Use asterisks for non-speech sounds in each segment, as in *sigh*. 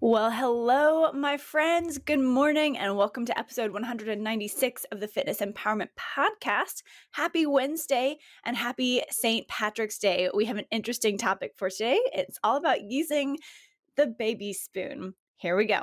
Well, hello, my friends. Good morning, and welcome to episode 196 of the Fitness Empowerment Podcast. Happy Wednesday and happy St. Patrick's Day. We have an interesting topic for today. It's all about using the baby spoon. Here we go.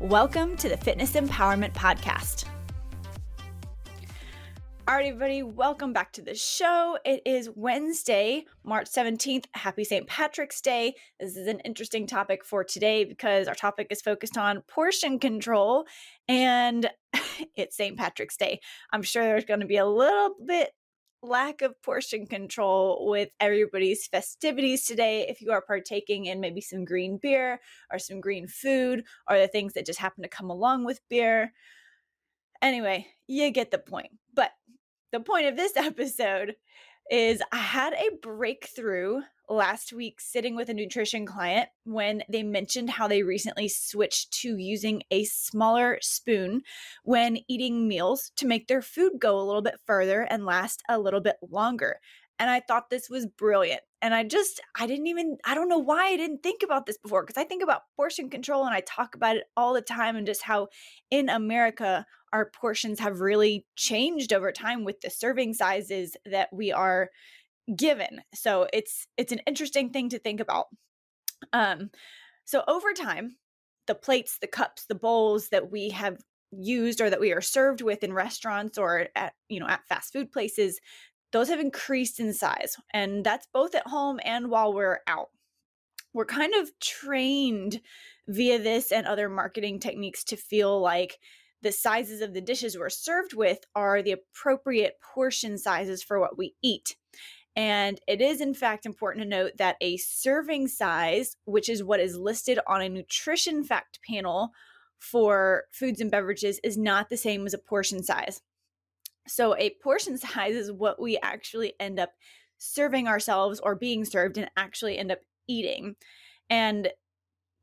Welcome to the Fitness Empowerment Podcast. All right, everybody, welcome back to the show. It is Wednesday, March 17th. Happy St. Patrick's Day. This is an interesting topic for today because our topic is focused on portion control and *laughs* it's St. Patrick's Day. I'm sure there's going to be a little bit lack of portion control with everybody's festivities today. If you are partaking in maybe some green beer or some green food or the things that just happen to come along with beer. Anyway, you get the point. But the point of this *laughs* episode is I had a breakthrough last week sitting with a nutrition client when they mentioned how they recently switched to using a smaller spoon when eating meals to make their food go a little bit further and last a little bit longer. And I thought this was brilliant. And I just, I didn't even, I don't know why I didn't think about this before because I think about portion control and I talk about it all the time and just how in America, our portions have really changed over time with the serving sizes that we are given. So it's it's an interesting thing to think about. Um so over time, the plates, the cups, the bowls that we have used or that we are served with in restaurants or at you know at fast food places, those have increased in size. And that's both at home and while we're out. We're kind of trained via this and other marketing techniques to feel like the sizes of the dishes we're served with are the appropriate portion sizes for what we eat. And it is, in fact, important to note that a serving size, which is what is listed on a nutrition fact panel for foods and beverages, is not the same as a portion size. So, a portion *laughs* size is what we actually end up serving ourselves or being served and actually end up eating. And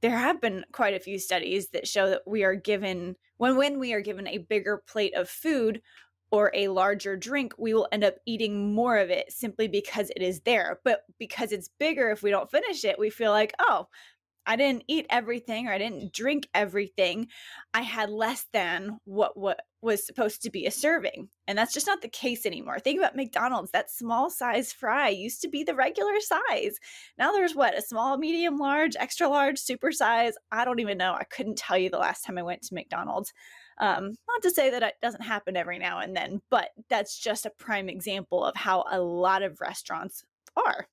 there have been quite a few studies that show that we are given when when we are given a bigger plate of food or a larger drink, we will end up eating more of it simply because it is there. But because it's bigger, if we don't finish it, we feel like, oh, I didn't eat everything or I didn't drink everything. I had less than what what was supposed to be a serving. And that's just not the case anymore. Think about McDonald's. That small size fry used to be the regular size. Now there's what? A small, medium, large, extra large, super size. I don't even know. I couldn't tell you the last time I went to McDonald's. Um, not to say that it doesn't happen every now and then, but that's just a prime example of how a lot of restaurants are.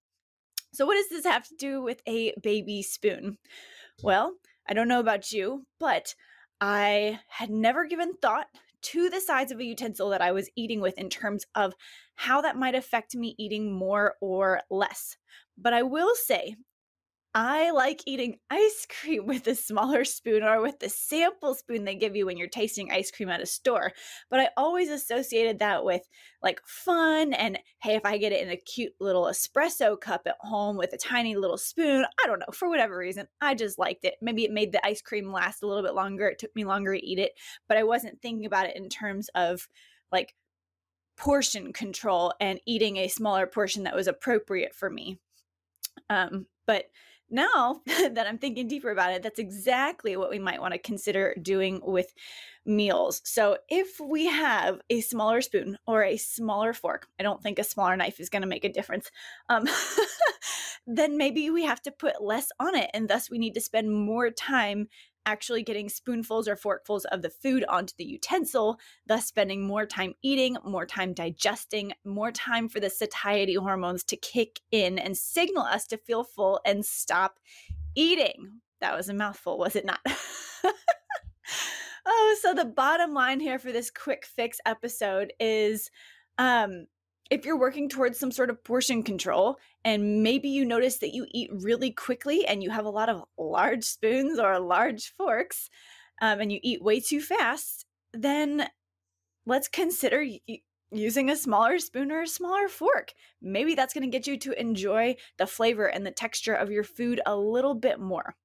So, what does this have to do with a baby spoon? Well, I don't know about you, but I had never given thought to the size of a utensil that I was eating with in terms of how that might affect me eating more or less. But I will say I like eating ice cream with a smaller spoon or with the sample spoon they give you when you're tasting ice cream at a store. But I always associated that with like fun and hey, if I get it in a cute little espresso cup at home with a tiny little spoon, I don't know, for whatever reason, I just liked it. Maybe it made the ice cream last a little bit longer. It took me longer to eat it, but I wasn't thinking about it in terms of like portion control and eating a smaller portion that was appropriate for me. Um, but now *laughs* that I'm thinking deeper about it, that's exactly what we might want to consider doing with meals. So, if we have a smaller spoon or a smaller fork, I don't think a smaller knife is going to make a difference, um, *laughs* then maybe we have to put less on it. And thus, we need to spend more time actually getting spoonfuls or forkfuls of the food onto the utensil, thus spending more time eating, more time digesting, more time for the satiety hormones to kick in and signal us to feel full and stop eating. That was a mouthful, was it not? *laughs* oh, so the bottom line here for this quick fix episode is um if you're working towards some sort of portion control and maybe you notice that you eat really quickly and you have a lot of large spoons or large forks um, and you eat way too fast, then let's consider y- using a smaller spoon or a smaller fork. Maybe that's going to get you to enjoy the flavor and the texture of your food a little bit more.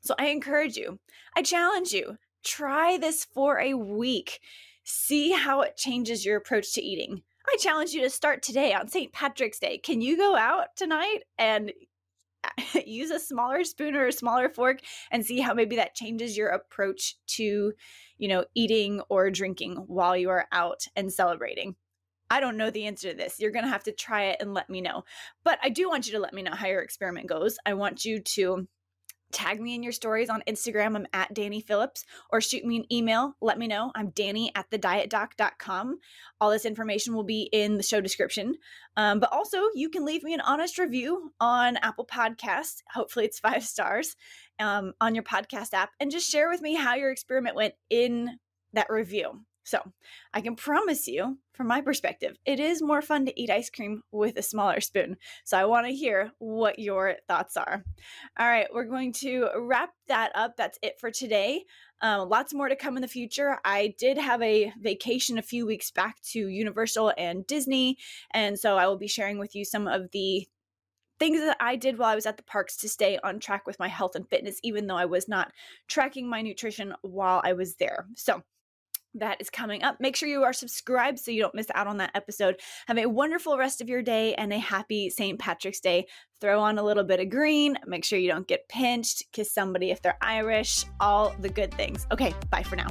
So I encourage you, I challenge you, try this for a week. See how it changes your approach to eating. I challenge you to start today on St. Patrick's Day. Can you go out tonight and *laughs* use a smaller spoon or a smaller fork and see how maybe that changes your approach to, you know, eating or drinking while you are out and celebrating? I don't know the answer to this. You're going to have to try it and let me know. But I do want you to let me know how your experiment goes. I want you to tag me in your stories on Instagram. I'm at Danye Phillips or shoot me an email. Let me know. I'm Danye at thedietdoc.com. All this information will be in the show description. Um, but also, you can leave me an honest review on Apple Podcasts. Hopefully, it's *laughs* five stars um, on your podcast app and just share with me how your experiment went in that review. So I can promise you, from my perspective, it is more fun to eat ice cream with a smaller spoon. So I want to hear what your thoughts are. All right, we're going to wrap that up. That's it for today. Um, lots more to come in the future. I did have a vacation a few weeks back to Universal and Disney. And so I will be sharing with you some of the things that I did while I was at the parks to stay on track with my health and fitness, even though I was not tracking my nutrition while I was there. So, that is coming up. Make sure you are subscribed so you don't miss out on that episode. Have a wonderful rest of your day and a happy St. Patrick's Day. Throw on a little bit of green. Make sure you don't get pinched. Kiss somebody if they're Irish. All the good things. Okay, bye for now.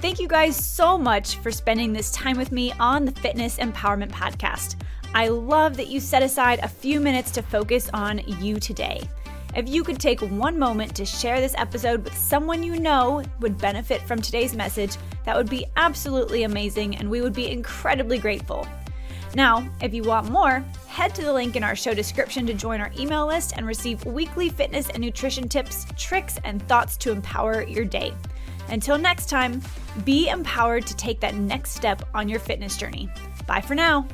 Thank you guys so much for spending this time with me on the Fitness Empowerment Podcast. I love that you set aside a few minutes to focus on you today. If you could take one moment to share this episode with someone you know would benefit from today's message, that would be absolutely amazing and we would be incredibly grateful. Now, if you want more, head to the link in our show description to join our email list and receive weekly fitness and nutrition tips, tricks, and thoughts to empower your day. Until next time, be empowered to take that next step on your fitness journey. Bye for now.